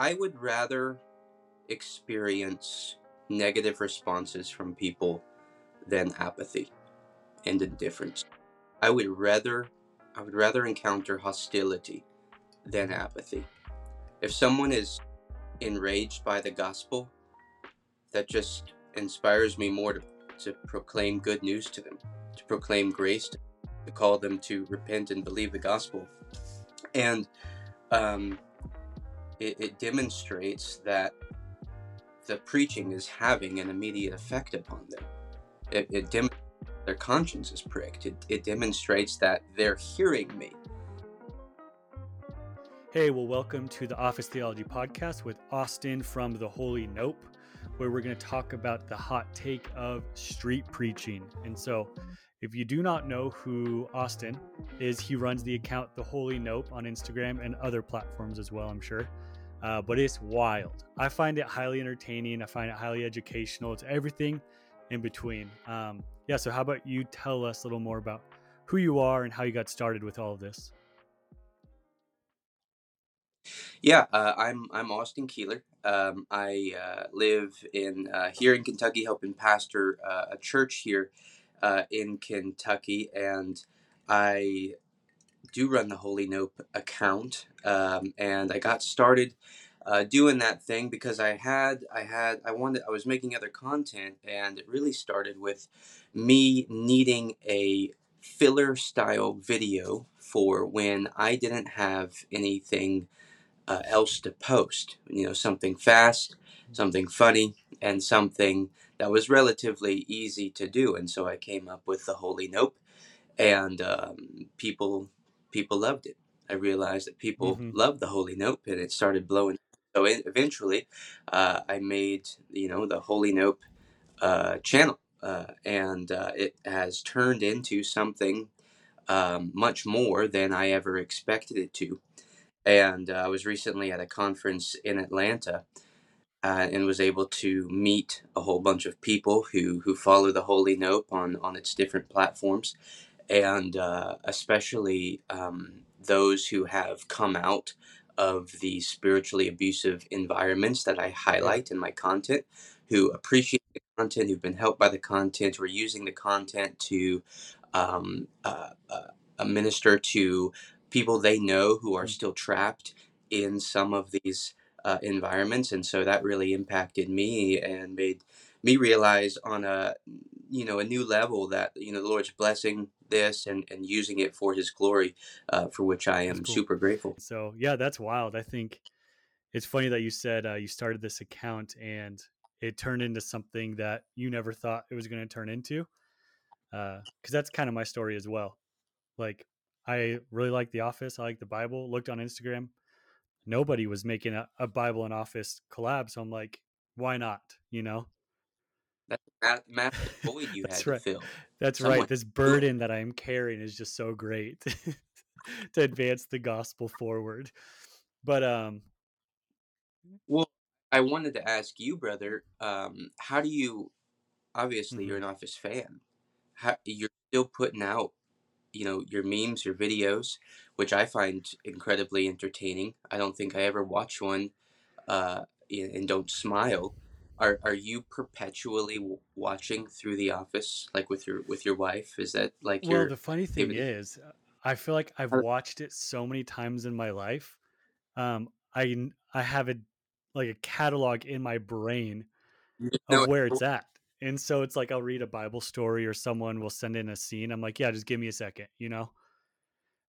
I would rather experience negative responses from people than apathy and indifference. I would rather I would rather encounter hostility than apathy. If someone is enraged by the gospel, that just inspires me more to, to proclaim good news to them, to proclaim grace, to, to call them to repent and believe the gospel. And um, it, it demonstrates that the preaching is having an immediate effect upon them. It, it dem- their conscience is pricked. It, it demonstrates that they're hearing me. Hey, well, welcome to the Office Theology Podcast with Austin from the Holy Nope, where we're going to talk about the hot take of street preaching. And so, if you do not know who Austin is, he runs the account The Holy Nope on Instagram and other platforms as well, I'm sure. Uh, but it's wild. I find it highly entertaining. I find it highly educational. It's everything in between. Um, yeah, so how about you tell us a little more about who you are and how you got started with all of this? Yeah, uh, I'm I'm Austin Keeler. Um, I uh, live in uh, here in Kentucky, helping pastor uh, a church here uh, in Kentucky, and I do run the Holy Nope account. Um, and I got started uh, doing that thing because I had I had I wanted I was making other content, and it really started with me needing a filler style video for when I didn't have anything uh, else to post. You know, something fast, something funny, and something that was relatively easy to do. And so I came up with the Holy Nope, and um, people people loved it. I realized that people Mhm. loved the Holy Nope, and it started blowing. So eventually, uh, I made you know the Holy Nope uh, channel, uh, and uh, it has turned into something um, much more than I ever expected it to. And uh, I was recently at a conference in Atlanta uh, and was able to meet a whole bunch of people who, who follow the Holy Nope on, on its different platforms, and especially um, those who have come out of the spiritually abusive environments that I highlight in my content, who appreciate the content, who've been helped by the content, who are using the content to um, uh, uh, uh, minister to people they know who are Mm. still trapped in some of these uh, environments, and so that really impacted me and made me realize on a you know a new level that you know the Lord's blessing this and and using it for His glory, uh, for which I am cool. super grateful. So yeah, that's wild. I think it's funny that you said uh, you started this account and it turned into something that you never thought it was going to turn into. Because that's kind of my story as well. Like I really like The Office. I like the Bible. Looked on Instagram. Nobody was making a, a Bible and Office collab, so I'm like, why not? You know. That's a massive void you That's had to right. fill. That's Someone right. This burden that I'm carrying is just so great to advance the gospel forward. But um, Well, I wanted to ask you, brother. Um, how do you? Obviously, you're mhm. an Office fan. How, you're still putting out, you know, your memes, your videos, which I find incredibly entertaining. I don't think I ever watch one uh, and don't smile. Are are you perpetually w- watching through The Office, like with your with your wife? Is that like well, the funny thing is, I feel like I've watched it so many times in my life. Um, I I have a like a catalog in my brain You just know of where it's at. And so it's like I'll read a Bible story or someone will send in a scene. I'm like, yeah, just give me a second, you know?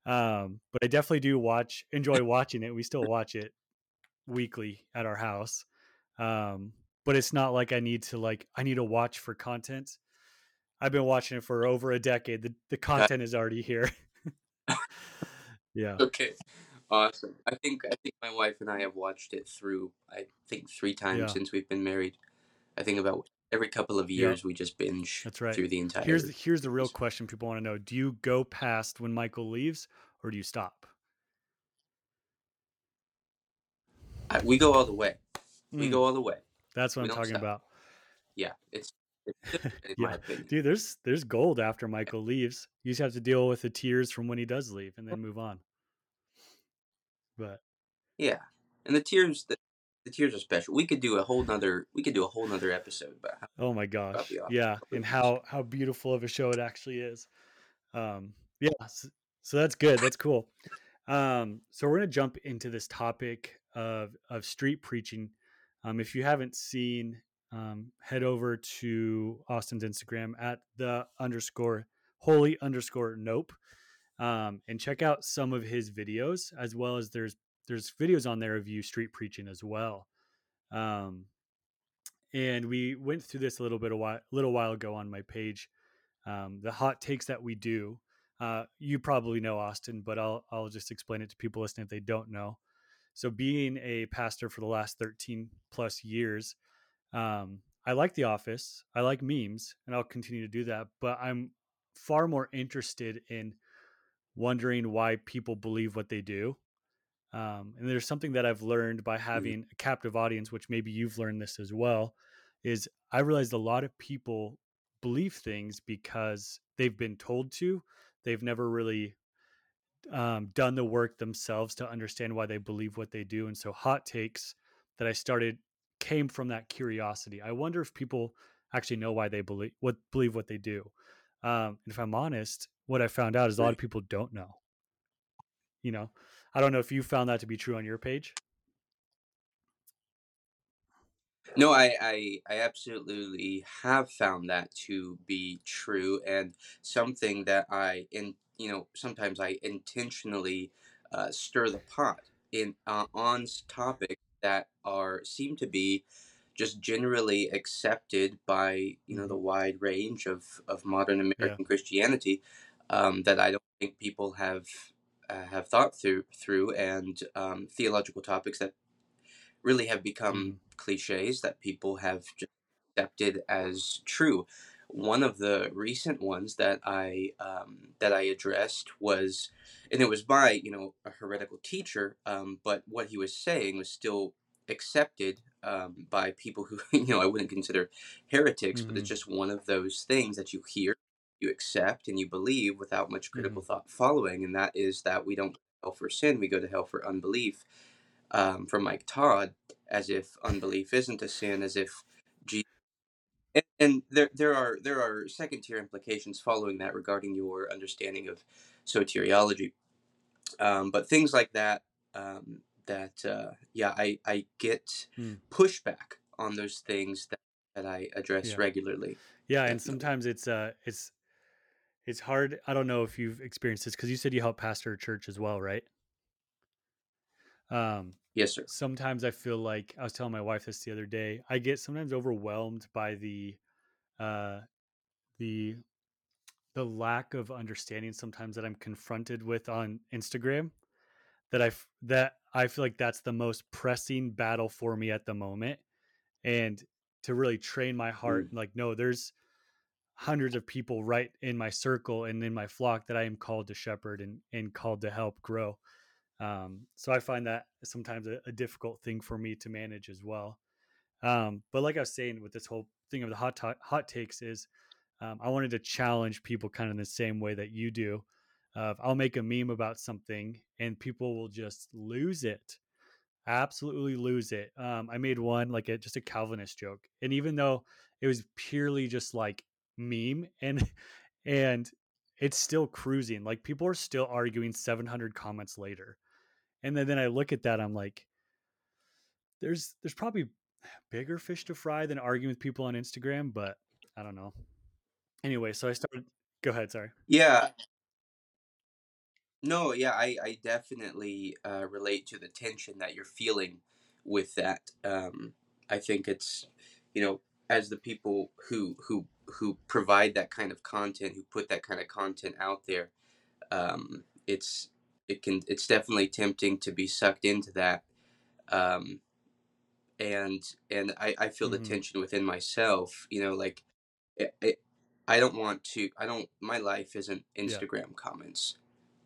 Um, but I definitely do watch enjoy watching it. We still watch it weekly at our house. Um, but it's not like I need to like I need to watch for content. I've been watching it for over a decade. The the content is already here. yeah. Okay. Awesome. I think I think my wife and I have watched it through I think three times Yeah. since we've been married. I think about every couple of years we just binge That's right. through the Here's entire the, here's the real question people want to know. Do you go past when Michael leaves or do you stop? I, we go all the way. We Mm, go all the way. That's what We I'm talking stop. about. Yeah, it's it's good, in my yeah. Dude, there's there's gold after Michael leaves. You just have to deal with the tears from when he does leave and then move on. But Yeah, and the tears that the tears are special. We could do a whole nother we could do a whole nother episode about how, Oh my gosh. the. Yeah, and how how beautiful of a show it actually is. Um yeah, so, so that's good. That's cool. Um so we're going to jump into this topic of of street preaching. Um if you haven't seen um head over to Austin's Instagram at the underscore holy underscore nope um, and check out some of his videos as well as there's there's videos on there of you street preaching as well. Um, and we went through this a little bit a while, little while ago on my page um, the hot takes that we do. Uh, you probably know austin but i'll i'll just explain it to people listening if they don't know so being a pastor for the last 13 plus years um, i like the office i like memes and i'll continue to do that but i'm far more interested in wondering why people believe what they do. Um, and there's something that I've learned by Mhm. having a captive audience, which maybe you've learned this as well, is I realized a lot of people believe things because they've been told to. They've never really um, done the work themselves to understand why they believe what they do. And so hot takes that I started came from that curiosity. I wonder if people actually know why they believe what believe what they do. Um, and if I'm honest, what I found out is a lot of people don't know. You know, I don't know if you found that to be true on your page. No, I, I I absolutely have found that to be true and something that I in you know sometimes I intentionally uh, stir the pot in uh, on topics that are seem to be just generally accepted by you know the wide range of of modern Yeah. American Christianity um, that I don't think people have uh, have thought through through and um, theological topics that really have become hmm cliches that people have just accepted as true. One of the recent ones that I um, that I addressed was, and it was by you know a heretical teacher, um, but what he was saying was still accepted um, by people who you know I wouldn't consider heretics, but it's hmm just one of those things that you hear, you accept, and you believe without much critical hmm thought following, and that is that we don't go to hell for sin, we go to hell for unbelief um, from Mike Todd, as if unbelief isn't a sin, as if. And, and there, there are there are second tier implications following that regarding your understanding of soteriology, um, but things like that. Um, that uh, yeah, I I get Mm. pushback on those things that, that I address Yeah. regularly. Yeah. And sometimes it's uh it's it's hard. I don't know if you've experienced this because you said you help pastor a church as well, right? Um, yes, sir. sometimes I feel like I was telling my wife this the other day. I get sometimes overwhelmed by the uh the the lack of understanding sometimes that I'm confronted with on Instagram that I that I feel like that's the most pressing battle for me at the moment and to really train my heart Mm, like no there's hundreds of people right in my circle and in my flock that I am called to shepherd and and called to help grow um, so I find that sometimes a, a difficult thing for me to manage as well um, but like I was saying with this whole thing of the hot to- hot takes is um, I wanted to challenge people kind of in the same way that you do. Uh, I'll make a meme about something and people will just lose it, absolutely lose it. Um, I made one like a, just a Calvinist joke, and even though it was purely just like meme and and it's still cruising, like people are still arguing 700 comments later, and then then I look at that, I'm like, there's there's probably bigger fish to fry than arguing with people on Instagram, but I don't know. Anyway, so I started. Go ahead. Sorry. yeah, No, yeah, I, I definitely uh, relate to the tension that you're feeling with that. Um, I think it's, you know, as the people who who who provide that kind of content, who put that kind of content out there, um, it's it can it's definitely tempting to be sucked into that. Um, and and I, I feel the hmm tension within myself. You know, like it, it, I don't want to. I don't. My life isn't Yeah. Instagram comments.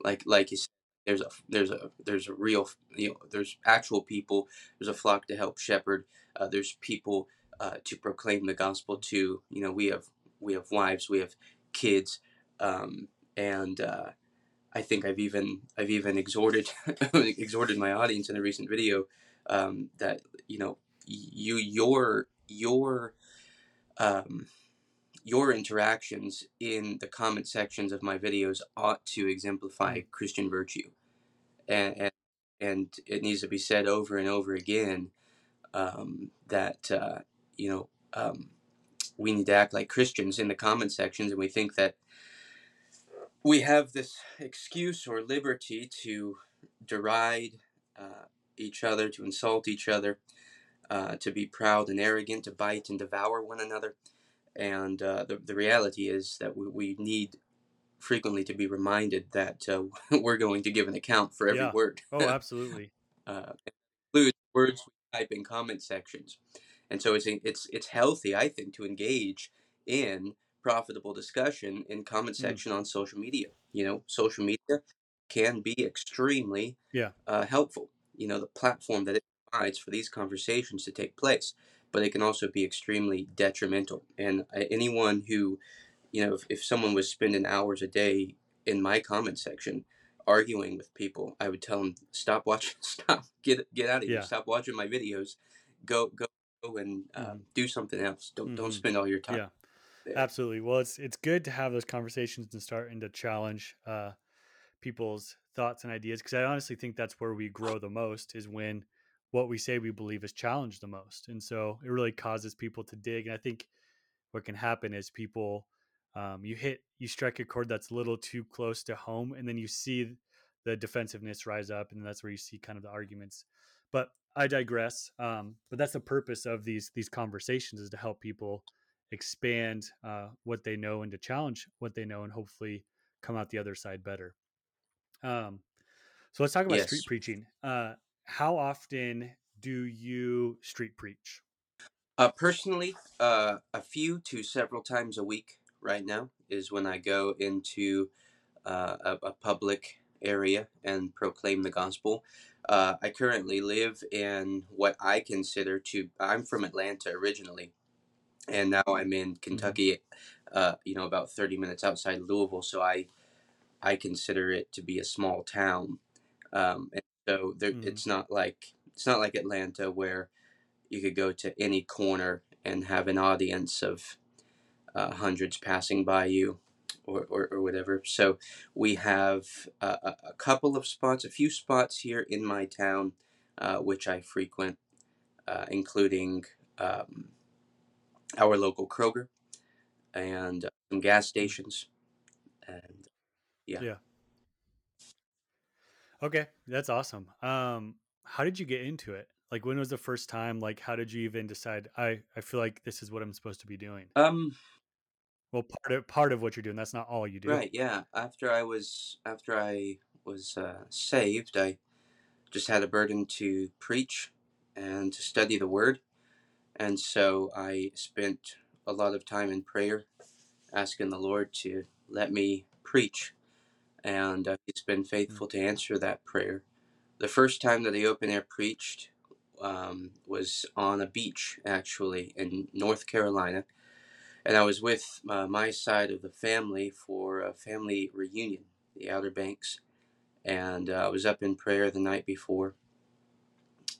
Like like you said, there's a there's a there's a real you know there's actual people. There's a flock to help shepherd. Uh, there's people uh, to proclaim the gospel to. You know, we have we have wives, we have kids, um, and uh, I think I've even I've even exhorted exhorted my audience in a recent video um, that you know you your your um, your interactions in the comment sections of my videos ought to exemplify Mm. Christian virtue, and and, and it needs to be said over and over again um, that uh, you know um, we need to act like Christians in the comment sections, and we think that we have this excuse or liberty to deride uh, each other, to insult each other, uh, to be proud and arrogant, to bite and devour one another. And uh, the, the reality is that we, we need frequently to be reminded that uh, we're going to give an account for every Yeah. word. Oh, absolutely. uh, includes words we type in comment sections. And so it's it's it's healthy, I think, to engage in profitable discussion in comment Mm. section on social media. You know, social media can be extremely Yeah. uh, helpful. You know, the platform that it provides for these conversations to take place, but it can also be extremely detrimental. And uh, anyone who, you know, if, if someone was spending hours a day in my comment section arguing with people, I would tell them stop watching, stop, get get out of here, Yeah. stop watching my videos, go go and uh, Mhm. do something else. Don't don't Mhm. spend all your time. Yeah. Absolutely. Well, it's it's good to have those conversations and starting to challenge uh, people's thoughts and ideas because I honestly think that's where we grow the most is when what we say we believe is challenged the most, and so it really causes people to dig. And I think what can happen is people um, you hit you strike a chord that's a little too close to home, and then you see the defensiveness rise up, and that's where you see kind of the arguments. But I digress. Um, but that's the purpose of these these conversations is to help people expand uh, what they know and to challenge what they know and hopefully come out the other side better. Um, so let's talk about street preaching. Uh, how often do you street preach? Uh, personally, uh, a few to several times a week right now is when I go into uh, a, a public area and proclaim the gospel. Uh, I currently live in what I consider to, I'm from Atlanta originally, and now I'm in Kentucky, uh, you know, about 30 minutes outside Louisville. So I, I consider it to be a small town. Um, and so there, Mhm. it's not like, it's not like Atlanta where you could go to any corner and have an audience of uh, hundreds passing by you or, or, or whatever. So we have uh, a, a couple of spots, a few spots here in my town, uh, which I frequent, uh, including um, our local Kroger and uh, some gas stations. And Yeah. Yeah. Okay, that's awesome. Um, how did you get into it? Like, when was the first time? Like, how did you even decide? I I feel like this is what I'm supposed to be doing. um, Well, part of part of what you're doing. That's not all you do. right, yeah. After I was after I was uh, saved, I just had a burden to preach and to study the Word, and so I spent a lot of time in prayer, asking the Lord to let me preach, and uh, He's been faithful to answer that prayer. The first time that I open air preached um, was on a beach, actually, in North Carolina. And I was with uh, my side of the family for a family reunion, the Outer Banks. And uh, I was up in prayer the night before,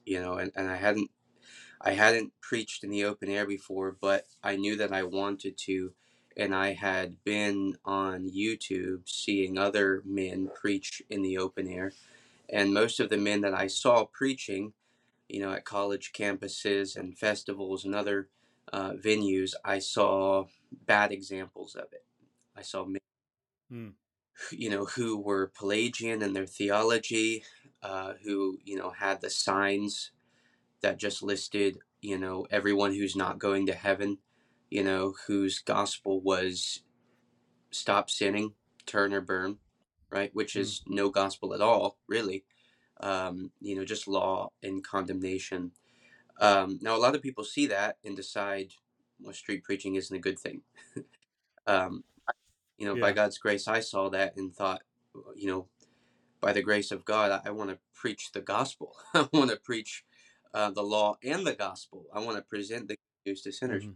you know, and, and I hadn't I hadn't preached in the open air before, but I knew that I wanted to, and I had been on YouTube seeing other men preach in the open air, and most of the men that I saw preaching, you know, at college campuses and festivals and other uh, venues, I saw bad examples of it. I saw men, Hmm. you know, who were Pelagian in their theology, uh, who you know had the signs that just listed, you know, everyone who's not going to heaven, you know, whose gospel was stop sinning, turn or burn, right? Which Hmm. is no gospel at all, really. Um, you know, just law and condemnation. Um, now, a lot of people see that and decide, well, street preaching isn't a good thing. um, you know, by Yeah. God's grace, I saw that and thought, you know, by the grace of God, I, I want to preach the gospel. I want to preach uh, the law and the gospel. I want to present the news to sinners. Mhm.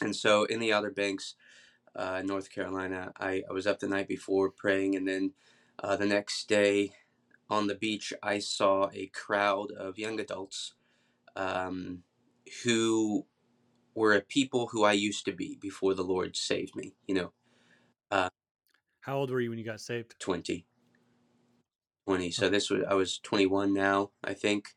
And so, in the Outer Banks, uh, North Carolina, I, I was up the night before praying, and then Uh, the next day on the beach, I saw a crowd of young adults um, who were a people who I used to be before the Lord saved me. You know, uh, How old were you when you got saved? 20. 20. So this was I was 21 now, I think.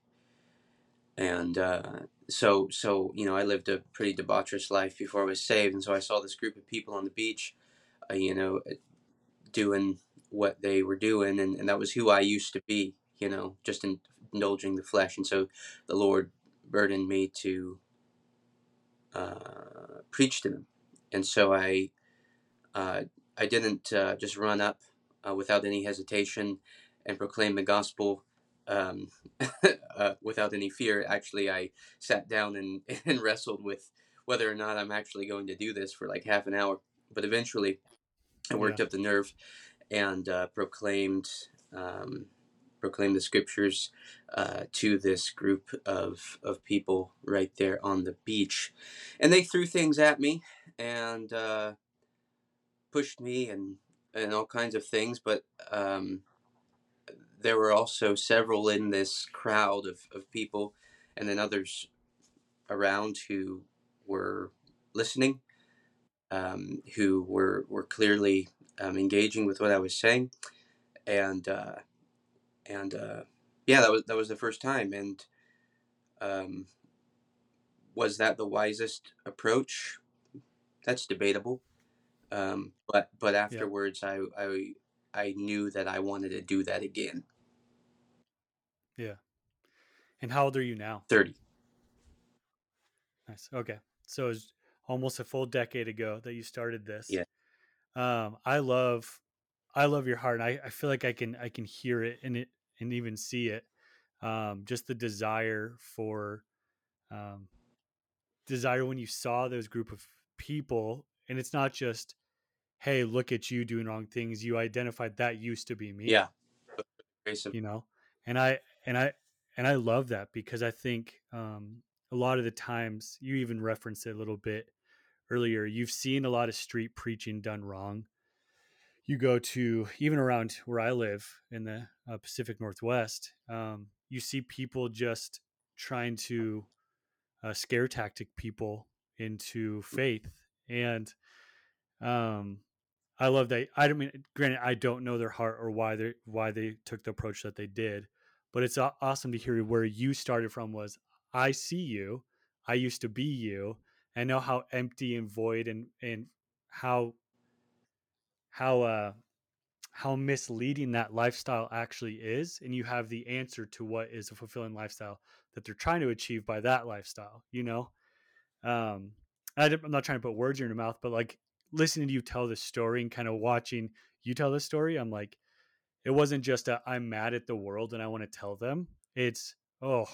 And uh, so so you know, I lived a pretty debaucherous life before I was saved, and so I saw this group of people on the beach, uh, you know, uh, doing what they were doing, and, and that was who I used to be, you know, just in, indulging the flesh. And so the Lord burdened me to uh, preach to them, and so I uh, I didn't uh, just run up uh, without any hesitation and proclaim the gospel um, uh, without any fear. Actually, I sat down and, and wrestled with whether or not I'm actually going to do this for like half an hour. But eventually, I worked Yeah. up the nerve and uh, proclaimed um, proclaimed the scriptures uh, to this group of of people right there on the beach, and they threw things at me and uh, pushed me and and all kinds of things. But um, there were also several in this crowd of, of people, and then others around who were listening, um, who were were clearly um, engaging with what I was saying, and uh, and uh, yeah, that was that was the first time. And um, was that the wisest approach? That's debatable. Um, but but afterwards, I I I knew that I wanted to do that again. Yeah. And how old are you now? Thirty. Nice. Okay. So it's almost a full decade ago that you started this. Yeah. Um, I love, I love your heart. And I, I feel like I can, I can hear it and it, and even see it. Um, just the desire for, um, desire when you saw those group of people and it's not just, Hey, look at you doing wrong things. You identified that used to be me Yeah. You know and i and i and i love that because i think um a lot of the times you even referenced it a little bit earlier you've seen a lot of street preaching done wrong you go to even around where i live in the uh, pacific northwest um, you see people just trying to uh, scare tactic people into faith and um I love that. I don't mean, granted, I don't know their heart or why they why they took the approach that they did, but it's awesome to hear where you started from. Was I see you? I used to be you. I know how empty and void and and how how uh how misleading that lifestyle actually is, and you have the answer to what is a fulfilling lifestyle that they're trying to achieve by that lifestyle. You know, um, I, am not trying to put words in your mouth, but like listening to you tell this story and kind of watching you tell the story, I'm like, it wasn't just a I'm mad at the world and I want to tell them. It's oh,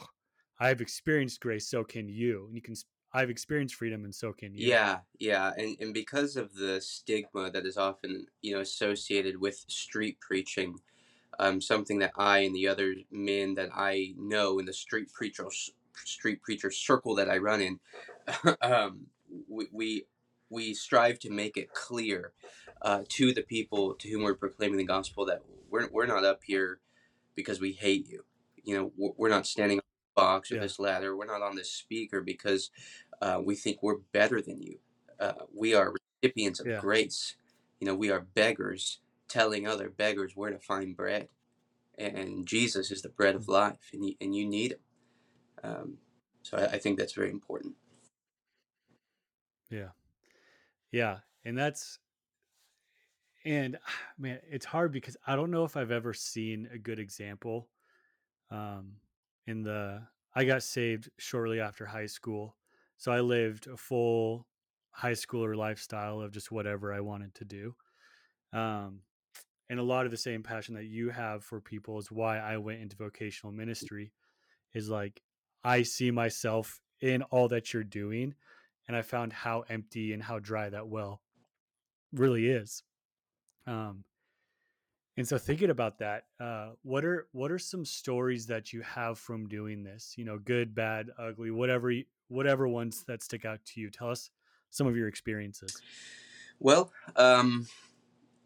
I've experienced grace, so can you. And you can. I've experienced freedom, and so can you. Yeah, yeah, and and because of the stigma that is often you know associated with street preaching, um, something that I and the other men that I know in the street preacher street preacher circle that I run in, um, we, we we strive to make it clear uh, to the people to whom we're proclaiming the gospel that we're we're not up here because we hate you. You know, we're, we're not standing on this box or Yeah. this ladder. We're not on this speaker because uh, we think we're better than you. Uh, we are recipients of Yeah. grace. You know, we are beggars telling other beggars where to find bread. And Jesus is the bread of life, and you, and you need him. Um, so I, I think that's very important. Yeah. Yeah. And that's, and man, it's hard because I don't know if I've ever seen a good example. Um, in the, I got saved shortly after high school. So I lived a full high schooler lifestyle of just whatever I wanted to do. Um, and a lot of the same passion that you have for people is why I went into vocational ministry is like, I see myself in all that you're doing and I found how empty and how dry that well really is. Um, and so thinking about that, uh, what are what are some stories that you have from doing this? You know, good, bad, ugly, whatever whatever ones that stick out to you. Tell us some of your experiences. Well, um,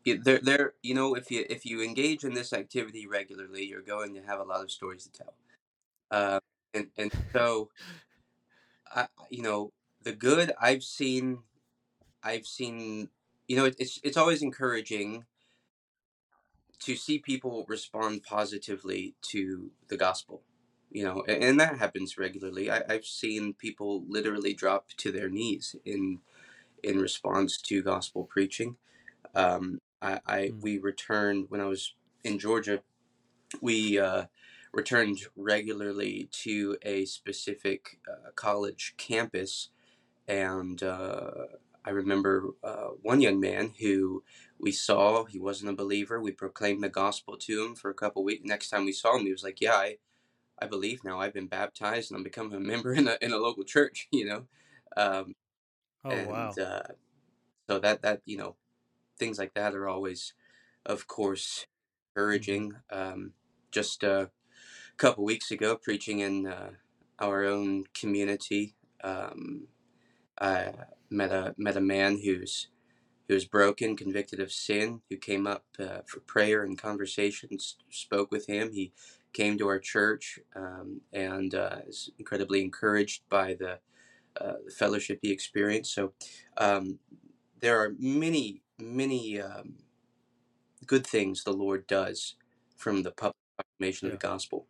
there, there. You know, if you if you engage in this activity regularly, you're going to have a lot of stories to tell. Uh, and and so, I, you know, the good I've seen, I've seen. You know, it, it's it's always encouraging to see people respond positively to the gospel. You know, and, and that happens regularly. I, I've seen people literally drop to their knees in in response to gospel preaching. Um, I, I Mm. we returned when I was in Georgia. We uh, returned regularly to a specific uh, college campus, and uh, I remember uh, one young man who we saw. He wasn't a believer. We proclaimed the gospel to him for a couple weeks. Next time we saw him, he was like, "Yeah, I, I believe now. I've been baptized and I'm becoming a member in a in a local church." You know, um, Oh wow. and uh, so that that you know things like that are always, of course, Mhm. encouraging. Um, just a couple weeks ago, preaching in uh, our own community, um, I met a met a man who's who was broken, convicted of sin, who came up uh, for prayer and conversations. Spoke with him. He came to our church um, and uh, is incredibly encouraged by the, uh, the fellowship he experienced. So um, there are many many um, good things the Lord does from the public proclamation of the gospel.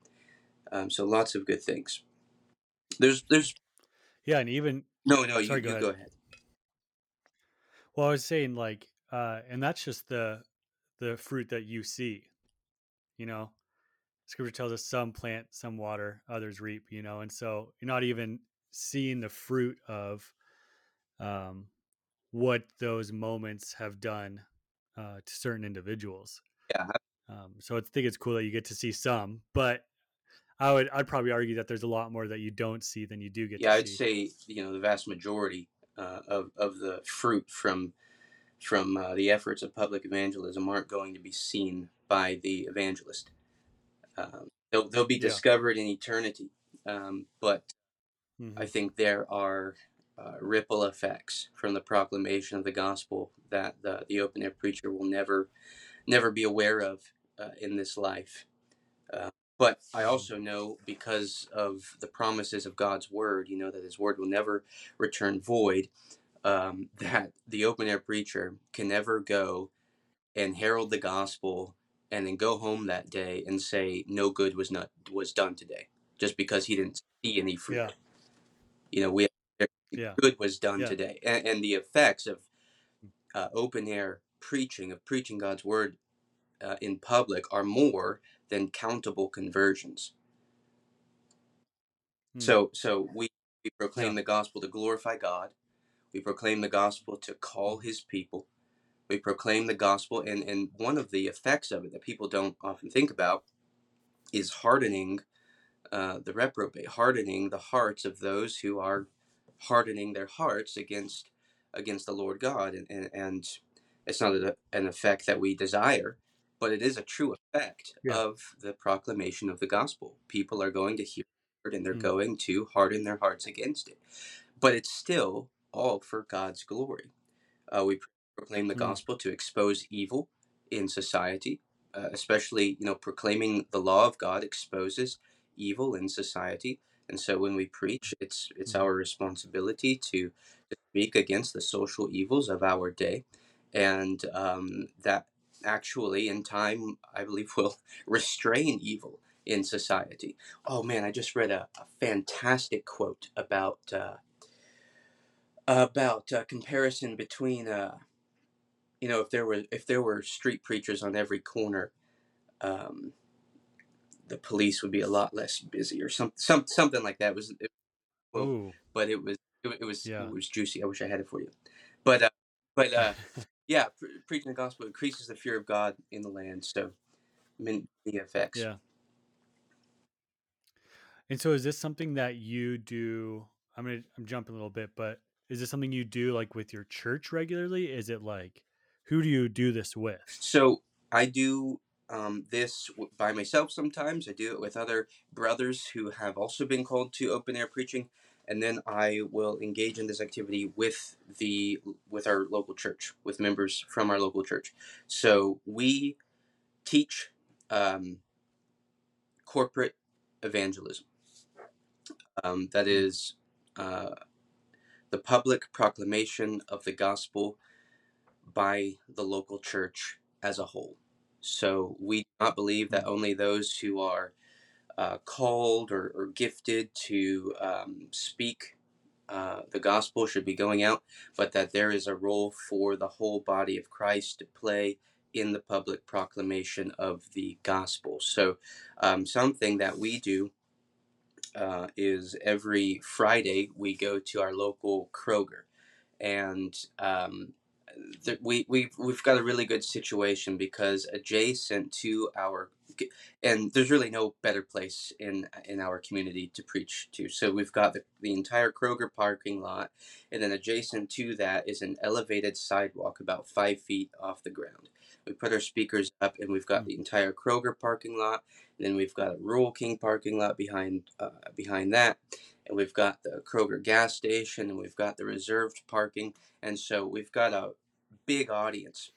Um, so lots of good things. There's there's Yeah, and even no no you, Sorry, go you ahead. go ahead. well, I was saying like, uh, and that's just the the fruit that you see. You know, Scripture tells us some plant, some water, others reap. You know, and so you're not even seeing the fruit of um, what those moments have done uh, to certain individuals. Yeah, Um, so I think it's cool that you get to see some, but I would I'd probably argue that there's a lot more that you don't see than you do get yeah, to I'd see. say you know the vast majority uh, of of the fruit from from uh, the efforts of public evangelism aren't going to be seen by the evangelist. Um, they'll they'll be Yeah. discovered in eternity, um, but Mhm. I think there are uh, ripple effects from the proclamation of the gospel that the, the open air preacher will never never be aware of uh, in this life. But I also know because of the promises of God's word, you know that His word will never return void. Um, that the open air preacher can never go and herald the gospel and then go home that day and say no good was not was done today just because he didn't see any fruit Yeah. you know we Yeah. good was done Yeah. today and, and the effects of uh, open air preaching of preaching god's word uh, in public are more than countable conversions Mm. so so we, we proclaim Yeah. the gospel to glorify god we proclaim the gospel to call Mhm. his people we proclaim the gospel and and one of the effects of it that people don't often think about is hardening uh, the reprobate, hardening the hearts of those who are hardening their hearts against against the Lord God, and and, and it's not a, an effect that we desire, but it is a true effect Yeah. of the proclamation of the gospel. People are going to hear it, and they're Mm. going to harden their hearts against it, but it's still all for God's glory. Uh, we proclaim the Mm. gospel to expose evil in society, uh, especially you know proclaiming the law of God exposes evil in society. And so when we preach, it's it's Mhm. our responsibility to, to speak against the social evils of our day, and um, that actually in time I believe will restrain evil in society. Oh man, I just read a, a fantastic quote about. Uh, about uh, comparison between uh, you know if there were if there were street preachers on every corner um, the police would be a lot less busy or some, some something like that it was it, well, but it was it, it was Yeah. it was juicy i wish i had it for you but uh, but uh, yeah pre- preaching the gospel increases the fear of god in the land so many effects yeah. And so is this something that you do I'm gonna I'm jumping a little bit, but is this something you do like with your church regularly? Is it like who do you do this with? So I do um, this by myself sometimes. I do it with other brothers who have also been called to open air preaching. And then I will engage in this activity with the with our local church, with members from our local church. So we teach um, corporate evangelism. Um, that is uh, the public proclamation of the gospel by the local church as a whole. So we do not believe that only those who are uh, called or, or, gifted to um, speak uh, the gospel should be going out, but that there is a role for the whole body of Christ to play in the public proclamation of the gospel. So, um, something that we do uh, is every Friday we go to our local Kroger, and um, we we've we've got a really good situation because adjacent to our and there's really no better place in in our community to preach to. So we've got the, the entire Kroger parking lot, and then adjacent to that is an elevated sidewalk about five feet off the ground. We put our speakers up, and we've got the entire Kroger parking lot. And then we've got a Rural King parking lot behind uh, behind that, and we've got the Kroger gas station, and we've got the reserved parking. And so we've got a big audience.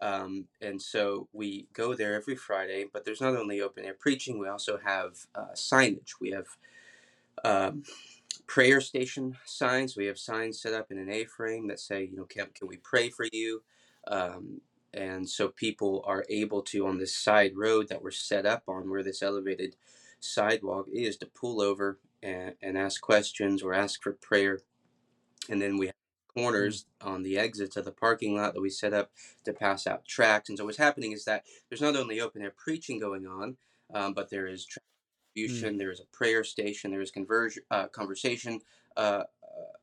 Um, and so we go there every Friday, but there's not only open air preaching, we also have uh, signage. We have um, prayer station signs. We have signs set up in an A frame that say, you know, can, can we pray for you? Um, and so people are able to, on this side road that we're set up on where this elevated sidewalk is, to pull over and, and ask questions or ask for prayer. And then we have corners on the exits of the parking lot that we set up to pass out tracts. And so what's happening is that there's not only open air preaching going on, um, but there is distribution, mm. there is a prayer station, there is conversion, uh, conversation uh, uh,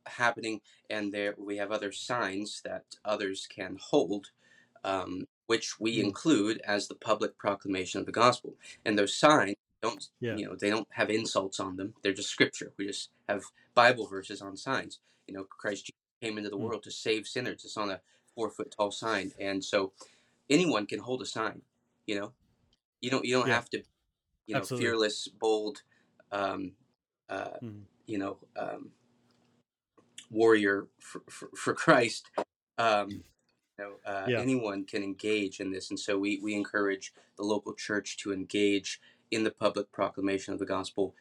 happening, and there we have other signs that others can hold. Um, which we mm. include as the public proclamation of the gospel. And those signs don't, yeah. you know, they don't have insults on them. They're just scripture. We just have Bible verses on signs. You know, Christ came into the mm. world to save sinners. It's on a four foot tall sign, and so anyone can hold a sign. You know, you don't you don't yeah. have to, you know, Absolutely. fearless, bold, um, uh, mm. you know, um, warrior for, for, for Christ. Um, you know, uh, yeah. anyone can engage in this, and so we we encourage the local church to engage in the public proclamation of the gospel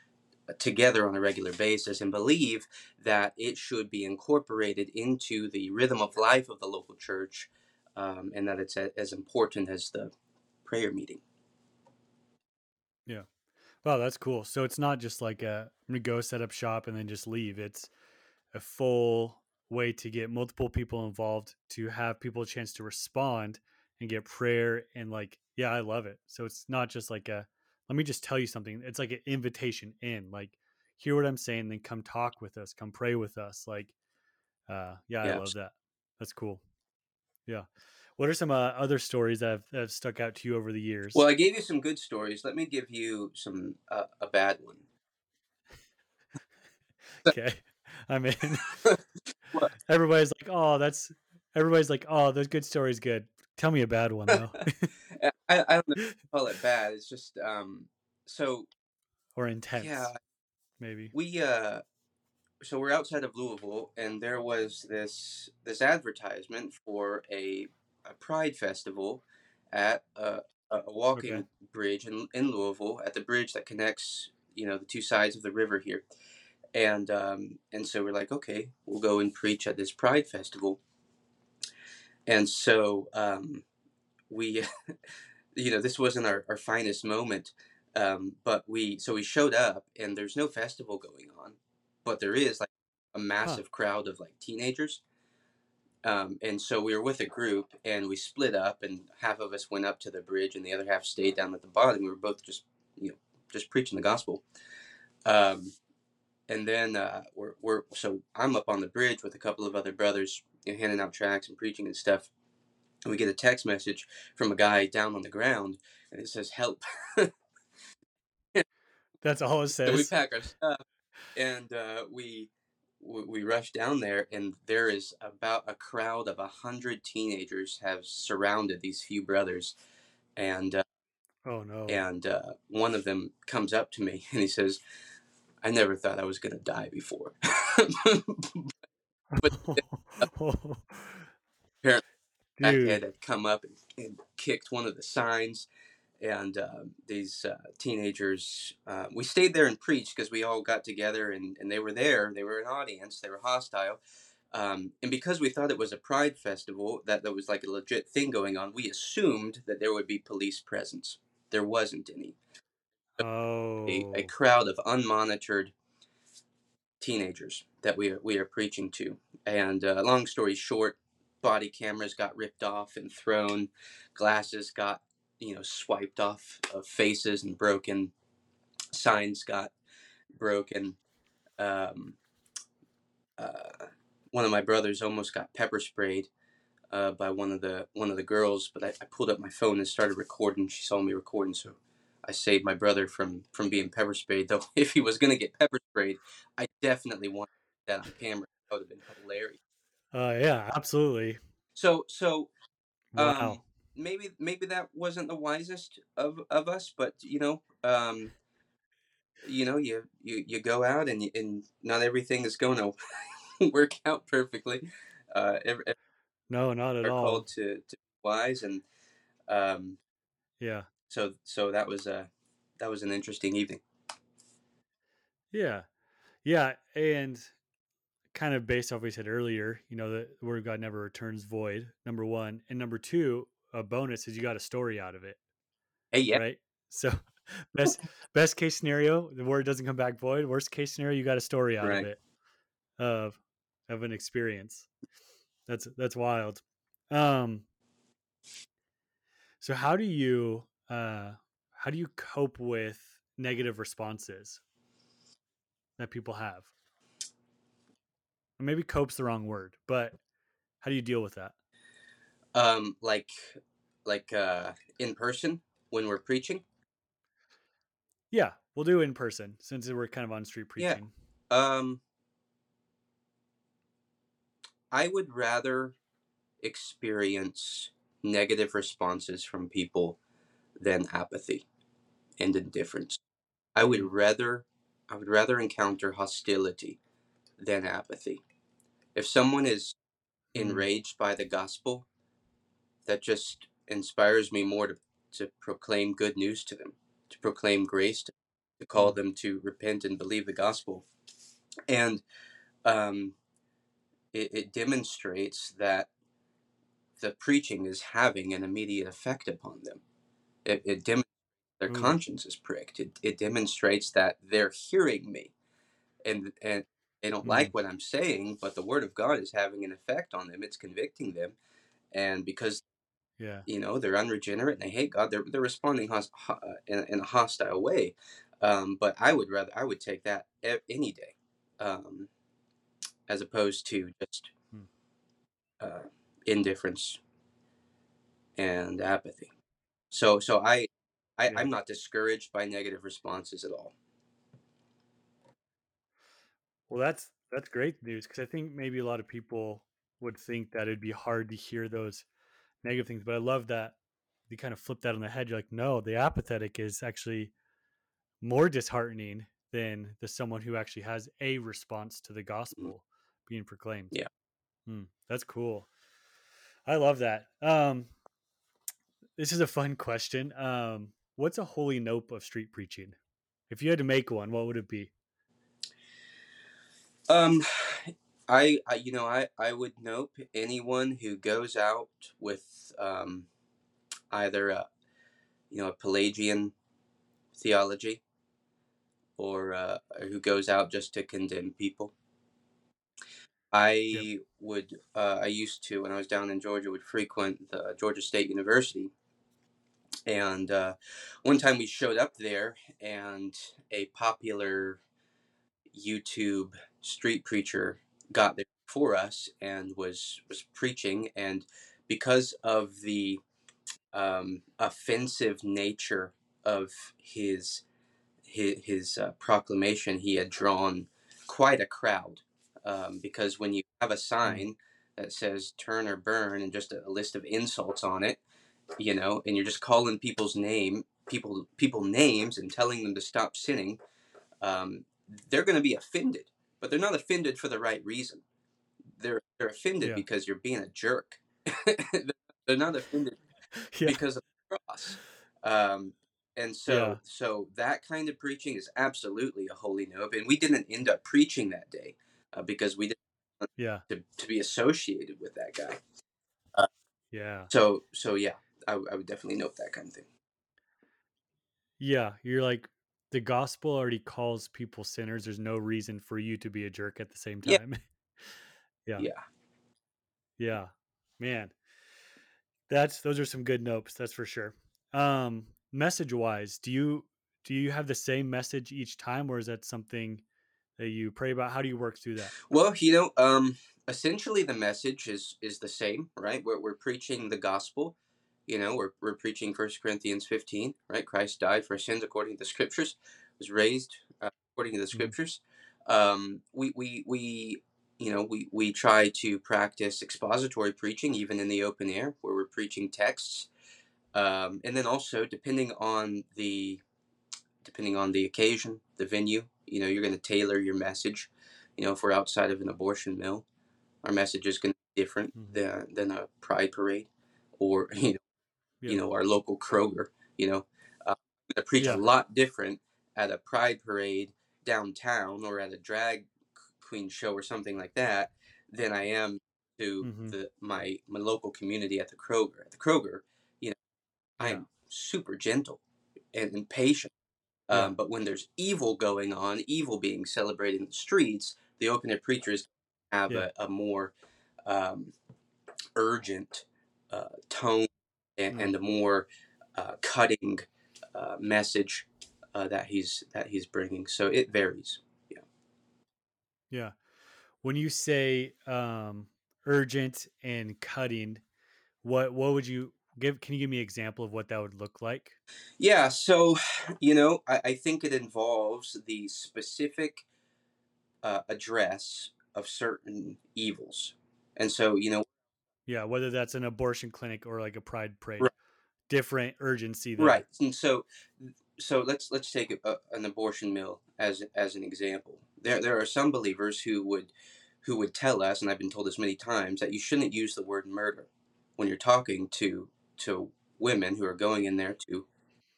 together on a regular basis and believe that it should be incorporated into the rhythm of life of the local church um, and that it's a, as important as the prayer meeting. Yeah. Wow, that's cool. So it's not just like a, I'm to go set up shop and then just leave. It's a full way to get multiple people involved, to have people a chance to respond and get prayer. And like, yeah, I love it. So it's not just like a, let me just tell you something. It's like an invitation in, like, hear what I'm saying, then come talk with us, come pray with us. Like, uh, yeah, yeah. I love that. That's cool. Yeah. What are some uh, other stories that have, that have, stuck out to you over the years? Well, I gave you some good stories. Let me give you some uh, a bad one. okay, I'm in. everybody's like, "Oh, that's." Everybody's like, "Oh, those good stories, good." Tell me a bad one though. I, I don't know call it bad. It's just um so or intense. Yeah. Maybe. We uh so we're outside of Louisville and there was this this advertisement for a, a pride festival at a, a walking okay. bridge in, in Louisville at the bridge that connects you know the two sides of the river here and um, and so we're like okay we'll go and preach at this pride festival and so um, we you know this wasn't our, our finest moment um, but we so we showed up and there's no festival going on but there is like a massive huh. crowd of like teenagers. Um, and so we were with a group and we split up and half of us went up to the bridge and the other half stayed down at the bottom. We were both just you know just preaching the gospel. Um, and then uh, we're, we're so i'm up on the bridge with a couple of other brothers you know, handing out tracts and preaching and stuff. And we get a text message from a guy down on the ground and it says help. That's all it says so we pack our stuff and uh, we we rush down there and there is about a crowd of a hundred teenagers have surrounded these few brothers and uh, oh no. and uh, one of them comes up to me and he says i never thought i was going to die before but apparently Dude. had come up and, and, kicked one of the signs and uh, these uh, teenagers uh, we stayed there and preached because we all got together and, and they were there. They were an audience. They were hostile. Um, and because we thought it was a pride festival that there was like a legit thing going on we assumed that there would be police presence. There wasn't any. Oh. a, a crowd of unmonitored teenagers that we are, we are preaching to and uh, long story short body cameras got ripped off and thrown glasses got you know swiped off of faces and broken signs got broken. Um, uh, one of my brothers almost got pepper sprayed uh, by one of the one of the girls but I, I, pulled up my phone and started recording. She saw me recording so I saved my brother from from being pepper sprayed. Though if he was gonna get pepper sprayed I definitely wanted that on camera that would have been hilarious uh, yeah absolutely so so wow. um, maybe maybe that wasn't the wisest of of us, but you know, um, you know, you you you go out and you, and not everything is going to work out perfectly. Uh, every, every no, not at all. Called to to wise and um, yeah. So so that was a that was an interesting evening. Yeah, yeah, and kind of based off what we said earlier, you know, the word of God never returns void. Number one, and number two, a bonus is you got a story out of it. Hey, yeah. Right. So best best case scenario, the word doesn't come back void. Worst case scenario, you got a story out right. of it of of an experience. That's that's wild. Um so how do you uh how do you cope with negative responses that people have? Maybe cope's the wrong word, but how do you deal with that? Um, like, like uh, in person when we're preaching. Yeah, we'll do in person since we're kind of on street preaching. Yeah. Um, I would rather experience negative responses from people than apathy and indifference. I would rather I would rather encounter hostility than apathy. If someone is mm-hmm. enraged by the gospel, that just inspires me more to, to proclaim good news to them, to proclaim grace, to, to call mm. them to repent and believe the gospel. And um, it, it demonstrates that the preaching is having an immediate effect upon them. It, it demonstrates their mm. conscience is pricked. It, it demonstrates that they're hearing me, and and they don't mm. like what I'm saying, but the word of God is having an effect on them. It's convicting them, and because yeah. You know, they're unregenerate and they hate God. They're, they're responding hos- ho- uh, in, a, in, a hostile way. Um, but I would rather, I would take that any day um, as opposed to just hmm. uh, indifference and apathy. So, so I, I, yeah. I'm not discouraged by negative responses at all. Well, that's that's great news because I think maybe a lot of people would think that it'd be hard to hear those negative things. But I love that you kind of flip that on the head. You're like, no, the apathetic is actually more disheartening than the someone who actually has a response to the mm-hmm. gospel mm being proclaimed. Yeah. Hmm, that's cool. I love that. Um, this is a fun question. Um, what's a holy nope of street preaching? If you had to make one, what would it be? Um, I, I you know I I would nope anyone who goes out with um, either a you know a Pelagian theology or uh, who goes out just to condemn people. I would uh, I used to when I was down in Georgia would frequent the Georgia State University, and uh, one time we showed up there and a popular YouTube street preacher got there for us and was was preaching and because of the um, offensive nature of his his, his uh, proclamation he had drawn quite a crowd um, because when you have a mm. sign that says turn or burn and just a, a list of insults on it you know and you're just calling people's name people people names and telling them to stop sinning um, they're going to be offended but they're not offended for the right reason. They're they're offended Yeah. because you're being a jerk. they're not offended Yeah. because of the cross. Um, and so Yeah. so that kind of preaching is absolutely a holy no. And we didn't end up preaching that day uh, because we didn't Yeah. to, to be associated with that guy. Yeah. So so yeah, I, I would definitely note that kind of thing. Yeah. You're like the gospel already calls people sinners. There's no reason for you to be a jerk at the same Yeah. time. Yeah. Yeah. Yeah. Man. That's those are some good notes, that's for sure. Um message wise, do you do you have the same message each time or is that something that you pray about? How do you work through that? Well, you know, um, essentially the message is is the same, right? We're, we're preaching the gospel. You know, we're, we're preaching First Corinthians 15, right? Christ died for sins according to the scriptures, was raised uh, according to the Mhm. scriptures. Um, we, we, we, you know, we, we try to practice expository preaching even in the open air where we're preaching texts. Um, and then also depending on the depending on the occasion, the venue, you know, you're going to tailor your message. You know, if we're outside of an abortion mill, our message is going to be different Mhm. than, than a pride parade or, you know, Yeah. you know, our local Kroger, you know, uh, I'm to preach Yeah. a lot different at a pride parade downtown or at a drag queen show or something like that than I am to Mhm. the my my local community at the Kroger. At the Kroger, you know, I'm super gentle and, and patient. Um, Yeah. But when there's evil going on, evil being celebrated in the streets, the open air preachers have Yeah. a, a more um, urgent uh, tone and, Mm. and a more uh, cutting uh, message uh, that he's that he's bringing. So it varies. Yeah. Yeah. When you say um urgent and cutting, what what would you give can you give me an example of what that would look like? Yeah. So you know, I, I think it involves the specific uh, address of certain evils, and so you know, Yeah, whether that's an abortion clinic or like a pride parade. Right. Different urgency there. Right. And so so let's let's take a, a, an abortion mill as as an example. There there are some believers who would who would tell us, and I've been told this many times, that you shouldn't use the word murder when you're talking to to women who are going in there to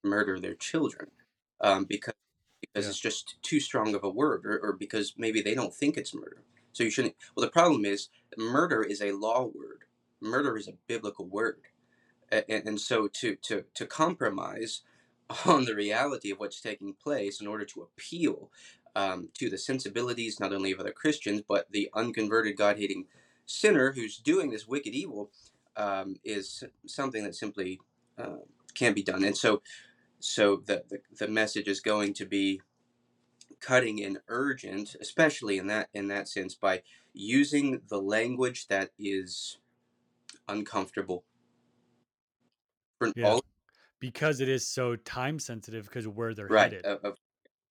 murder their children, um, because because Yeah. it's just too strong of a word, or, or because maybe they don't think it's murder. So you shouldn't. Well, the problem is murder is a law word. Murder is a biblical word, and, and so to to to compromise on the reality of what's taking place in order to appeal um, to the sensibilities not only of other Christians but the unconverted God hating sinner who's doing this wicked evil um, is something that simply uh, can't be done. And so so the, the the message is going to be cutting and urgent, especially in that in that sense by using the language that is uncomfortable for Yeah. all Because it is so time sensitive because where they're right headed. of, of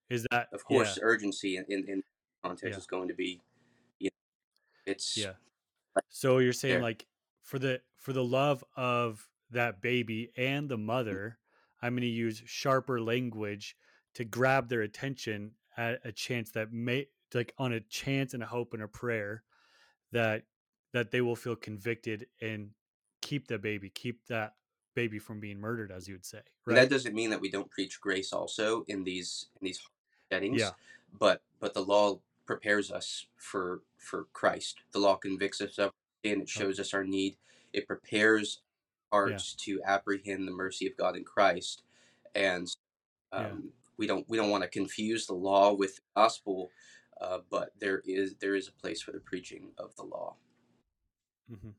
Is that of course urgency in, in, in context Yeah. is going to be you know, it's Yeah. So you're saying there. like for the for the love of that baby and the mm. mother, I'm going to use sharper language to grab their attention at a chance that may like on a chance and a hope and a prayer that that they will feel convicted and keep the baby, keep that baby from being murdered as you would say, And right? that doesn't mean that we don't preach grace also in these in these settings Yeah. but but the law prepares us for for christ the law convicts us of sin it shows us our need it prepares hearts to apprehend the mercy of god in christ and Yeah. um, we don't we don't want to confuse the law with the gospel uh, but there is there is a place for the preaching of the law hmm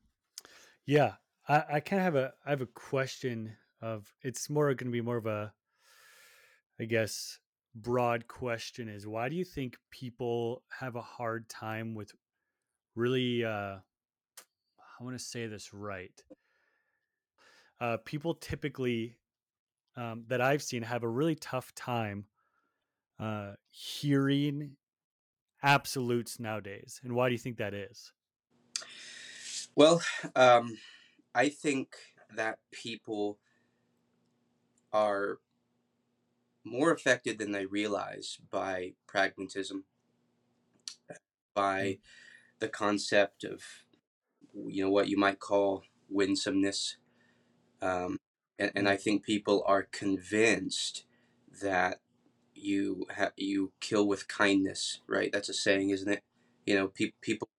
Yeah, I, I kind of have a I have a question of it's more going to be more of a, I guess, broad question is why do you think people have a hard time with really uh, I want to say this right. Uh, people typically um, that I've seen have a really tough time uh, hearing absolutes nowadays, and why do you think that is? Well um, i think that people are more affected than they realize by pragmatism by Mm. the concept of you know what you might call winsomeness um, and, and Mm. I think people are convinced that you ha- you kill with kindness, right? That's a saying, isn't it? You know, pe- people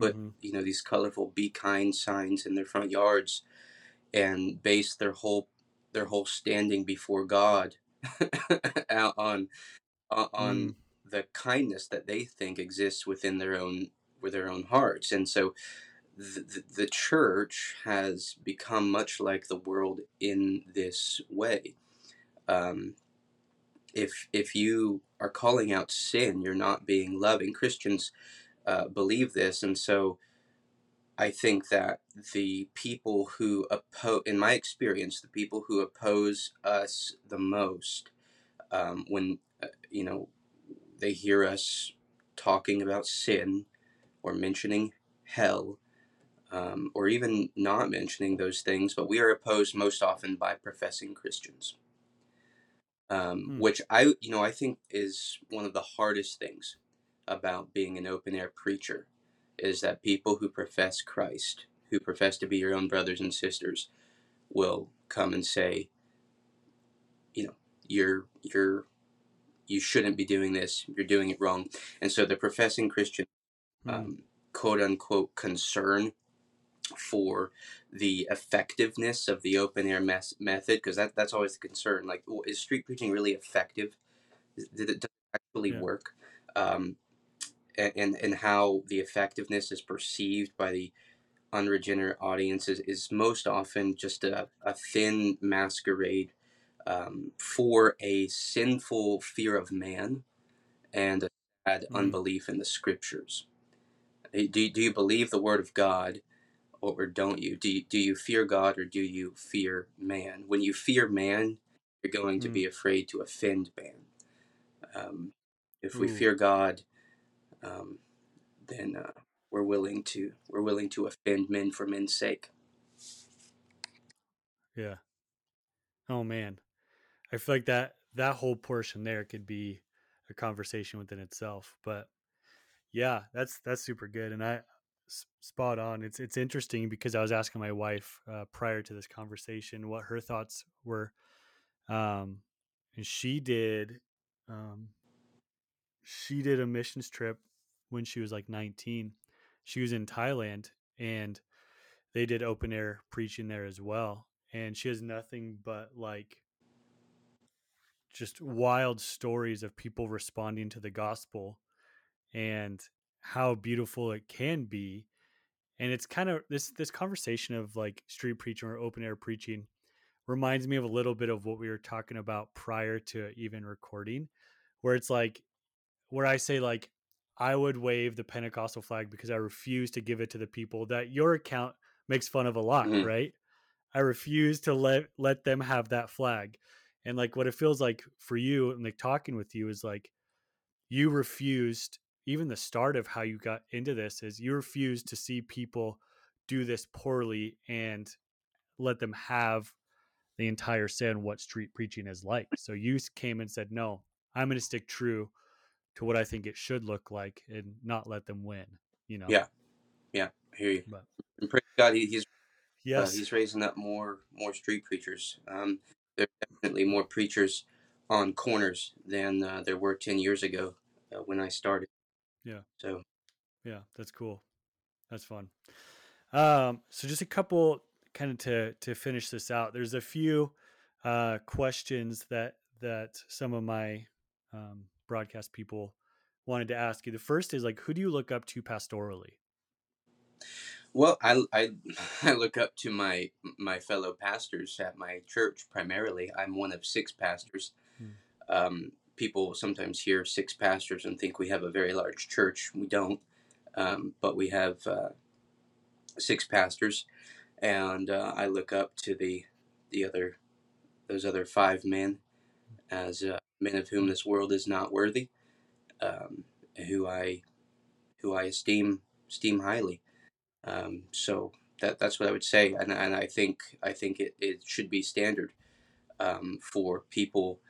put hmm you know these colorful "Be kind" signs in their front yards and base their whole their whole standing before God on on Mm. on the kindness that they think exists within their own with their own hearts, and so the, the, the church has become much like the world in this way. Um, if if you are calling out sin, you're not being loving. Christians uh, believe this, and so I think that the people who oppose, in my experience, the people who oppose us the most, um, when uh, you know they hear us talking about sin or mentioning hell, um, or even not mentioning those things, but we are opposed most often by professing Christians, um, Hmm. which I, you know, I think is one of the hardest things about being an open air preacher, is that people who profess Christ, who profess to be your own brothers and sisters, will come and say, you know, you're you're you shouldn't be doing this. You're doing it wrong, and so the professing Christian, Mm. um, quote unquote, concern for the effectiveness of the open air mes- method because that, that's always the concern like is street preaching really effective did it, does it actually Yeah. work um, and and how the effectiveness is perceived by the unregenerate audience is, most often just a, a thin masquerade um, for a sinful fear of man and a sad Mm. unbelief in the scriptures do, do you believe the word of god or or don't you? Do you, do you fear God or do you fear man? When you fear man, you're going to Mm. be afraid to offend man. Um, if we Ooh. fear God, um, then uh, we're willing to we're willing to offend men for men's sake. Yeah. Oh man, I feel like that that whole portion there could be a conversation within itself. But yeah, that's that's super good, and I spot on. It's it's interesting because I was asking my wife uh, prior to this conversation what her thoughts were, um, and she did, um, she did a missions trip when she was like 19. She was in Thailand, and they did open air preaching there as well. And she has nothing but like just wild stories of people responding to the gospel and how beautiful it can be and it's kind of this this conversation of like street preaching or open air preaching reminds me of a little bit of what we were talking about prior to even recording where it's like where i say like i would wave the pentecostal flag because i refuse to give it to the people that your account makes fun of a lot Mhm. right? I refuse to let let them have that flag. And like what it feels like for you and like talking with you is like you refused even the start of how you got into this is you refused to see people do this poorly and let them have the entire sin what street preaching is like. So you came and said no i'm going to stick true to what i think it should look like and not let them win you know Yeah. Yeah, I hear you. but And praise God, he, he's uh, yes he's raising up more more street preachers. Um, there's definitely more preachers on corners than uh, there were ten years ago uh, when I started. Yeah. So Yeah, that's cool. That's fun. Um, so just a couple kind of to to finish this out. There's a few uh, questions that that some of my um, broadcast people wanted to ask you. The first is like, who do you look up to pastorally? Well, I, I, I look up to my my fellow pastors at my church primarily. I'm one of six pastors. Hmm. Um, people sometimes hear six pastors and think we have a very large church. We don't, um, but we have uh, six pastors, and uh, I look up to the the other those other five men as uh, men of whom this world is not worthy, um, who I who I esteem esteem highly. Um, so that that's what I would say, and, and I think I think it, it should be standard um, for people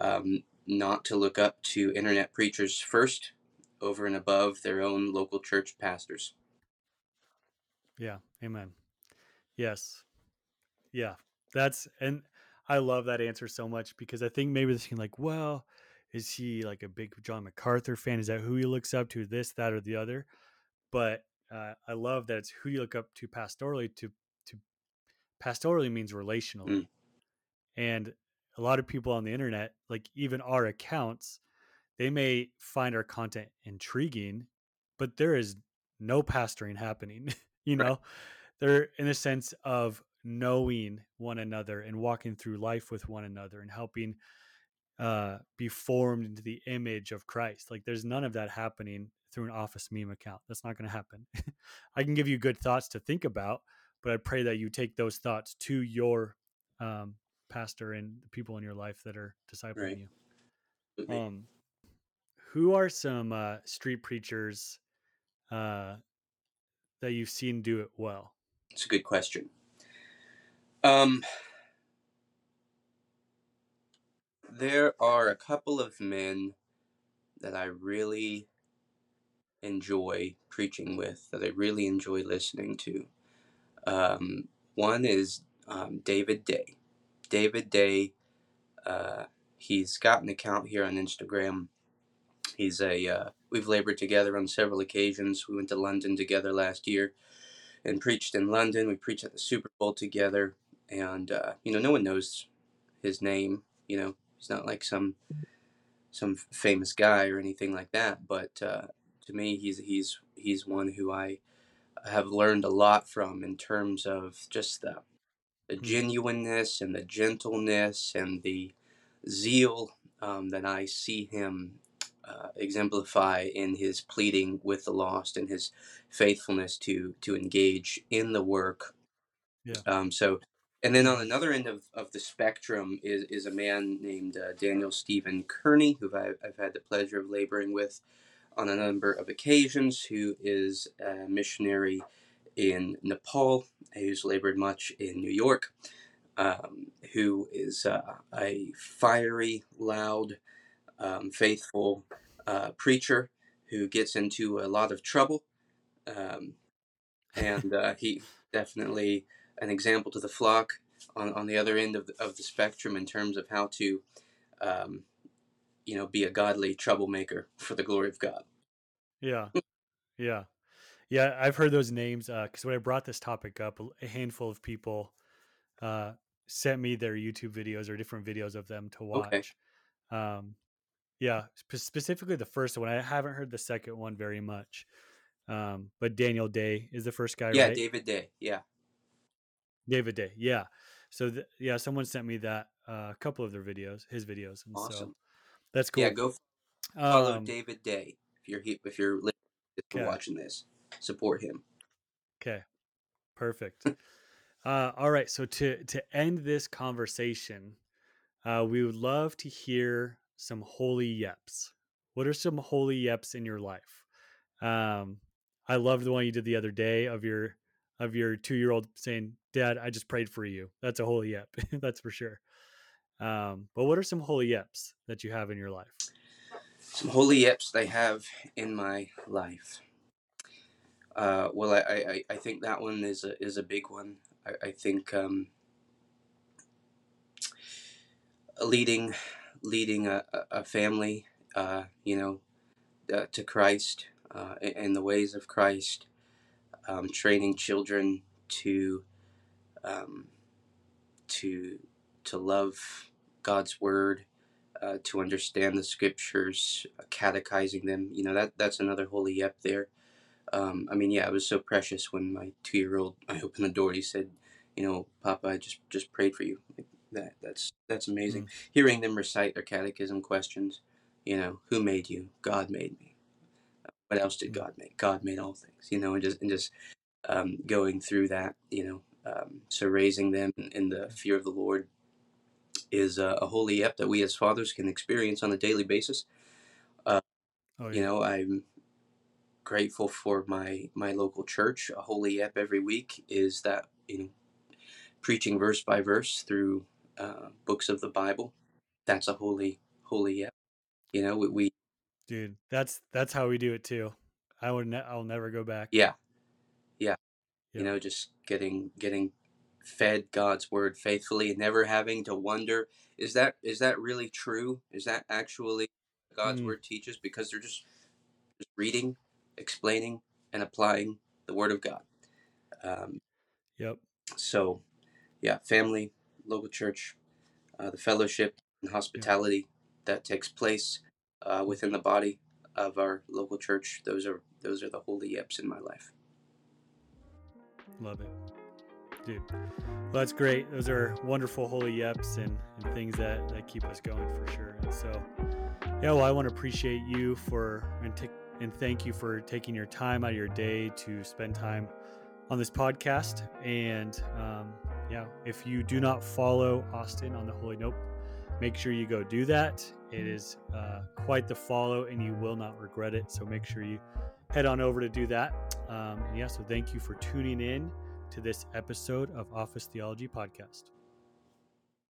um, not to look up to internet preachers first, over and above their own local church pastors. Yeah, amen. Yes. Yeah. That's and I love that answer so much because I think maybe this thing like, well, is he like a big John MacArthur fan? Is that who he looks up to? This, that, or the other? But uh, I love that it's who you look up to pastorally. To to pastorally means relationally, mm. and a lot of people on the internet, like even our accounts, they may find our content intriguing, but there is no pastoring happening. you know, right. they're in a sense of knowing one another and walking through life with one another and helping uh, be formed into the image of Christ. Like there's none of that happening through an office meme account. That's not going to happen. I can give you good thoughts to think about, but I pray that you take those thoughts to your um, pastor and the people in your life that are discipling right. you. Um, who are some uh, street preachers uh, that you've seen do it well? It's a good question. Um, there are a couple of men that I really enjoy preaching with, that I really enjoy listening to. Um, one is um, David Day. David Day, uh, he's got an account here on Instagram. He's a, uh, we've labored together on several occasions. We went to London together last year and preached in London. We preached at the Super Bowl together. And, uh, you know, no one knows his name. You know, he's not like some some famous guy or anything like that. But uh, to me, he's he's he's one who I have learned a lot from in terms of just the the hmm. genuineness and the gentleness and the zeal um, that I see him uh, exemplify in his pleading with the lost and his faithfulness to to engage in the work. Yeah. Um, so, and then on another end of, of the spectrum is is a man named uh, Daniel Stephen Kearney, who I've, I've had the pleasure of laboring with on a number of occasions, who is a missionary in Nepal, who's labored much in New York, um, who is uh, a fiery, loud, um, faithful uh, preacher who gets into a lot of trouble. Um, and uh, he definitely an example to the flock on, on the other end of the, of the spectrum in terms of how to, um, you know, be a godly troublemaker for the glory of God. Yeah. Yeah. Yeah. I've heard those names because uh, when I brought this topic up, a handful of people uh, sent me their YouTube videos or different videos of them to watch. Okay. Um, yeah, sp- specifically the first one. I haven't heard the second one very much. Um, but Daniel Day is the first guy, yeah, right? David Day. Yeah. David Day. Yeah. So th- yeah, someone sent me that uh, a uh, couple of their videos, his videos, and awesome. so that's cool. Yeah, go follow um, David Day if you're if you're okay. watching this. Support him. Okay, perfect. uh, all right, so to to end this conversation, uh, we would love to hear some holy yeps. What are some holy yeps in your life? Um, I loved the one you did the other day of your of your two year old saying, "Dad, I just prayed for you." That's a holy yep. That's for sure. Um, but what are some holy yeps that you have in your life? Some holy yeps I have in my life. Uh, well, I, I, I think that one is a is a big one. I, I think um, leading leading a, a family, uh, you know, uh, to Christ uh, and the ways of Christ, um, training children to um, to to love God's word, uh, to understand the scriptures, uh, catechizing them. You know that that's another holy yep there. Um, I mean, yeah, it was so precious when my two year old I opened the door. He said, "You know, Papa, I just just prayed for you." Like, that that's that's amazing. Mm. Hearing them recite their catechism questions, you know, who made you? God made me. What else did mm. God make? God made all things. You know, and just and just um, going through that, you know, um, so raising them in the fear of the Lord is a, a holy yep that we as fathers can experience on a daily basis. Uh, oh, yeah. You know, I'm grateful for my my local church. A holy yep every week is that you know preaching verse by verse through uh, books of the Bible. That's a holy, holy, uh, you know, we, we dude. That's that's how we do it too. I would ne- I'll never go back. Yeah, yeah. Yeah. You know, just getting getting fed God's word faithfully and never having to wonder is that is that really true? Is that actually what God's Mm. word teaches? Because they're just just reading, explaining, and applying the word of God. Um, Yep. so, yeah, family, local church, uh, the fellowship and hospitality that takes place uh, within the body of our local church. Those are those are the holy yips in my life. Love it. Dude. Well, that's great. Those are wonderful holy yeps and, and things that, that keep us going for sure. And so, yeah, well, I want to appreciate you for and, t- and thank you for taking your time out of your day to spend time on this podcast. And um, yeah, if you do not follow Austin on the Holy Nope, make sure you go do that. It is uh, quite the follow and you will not regret it. So make sure you head on over to do that. Um, yeah, so thank you for tuning in to this episode of Office Theology Podcast.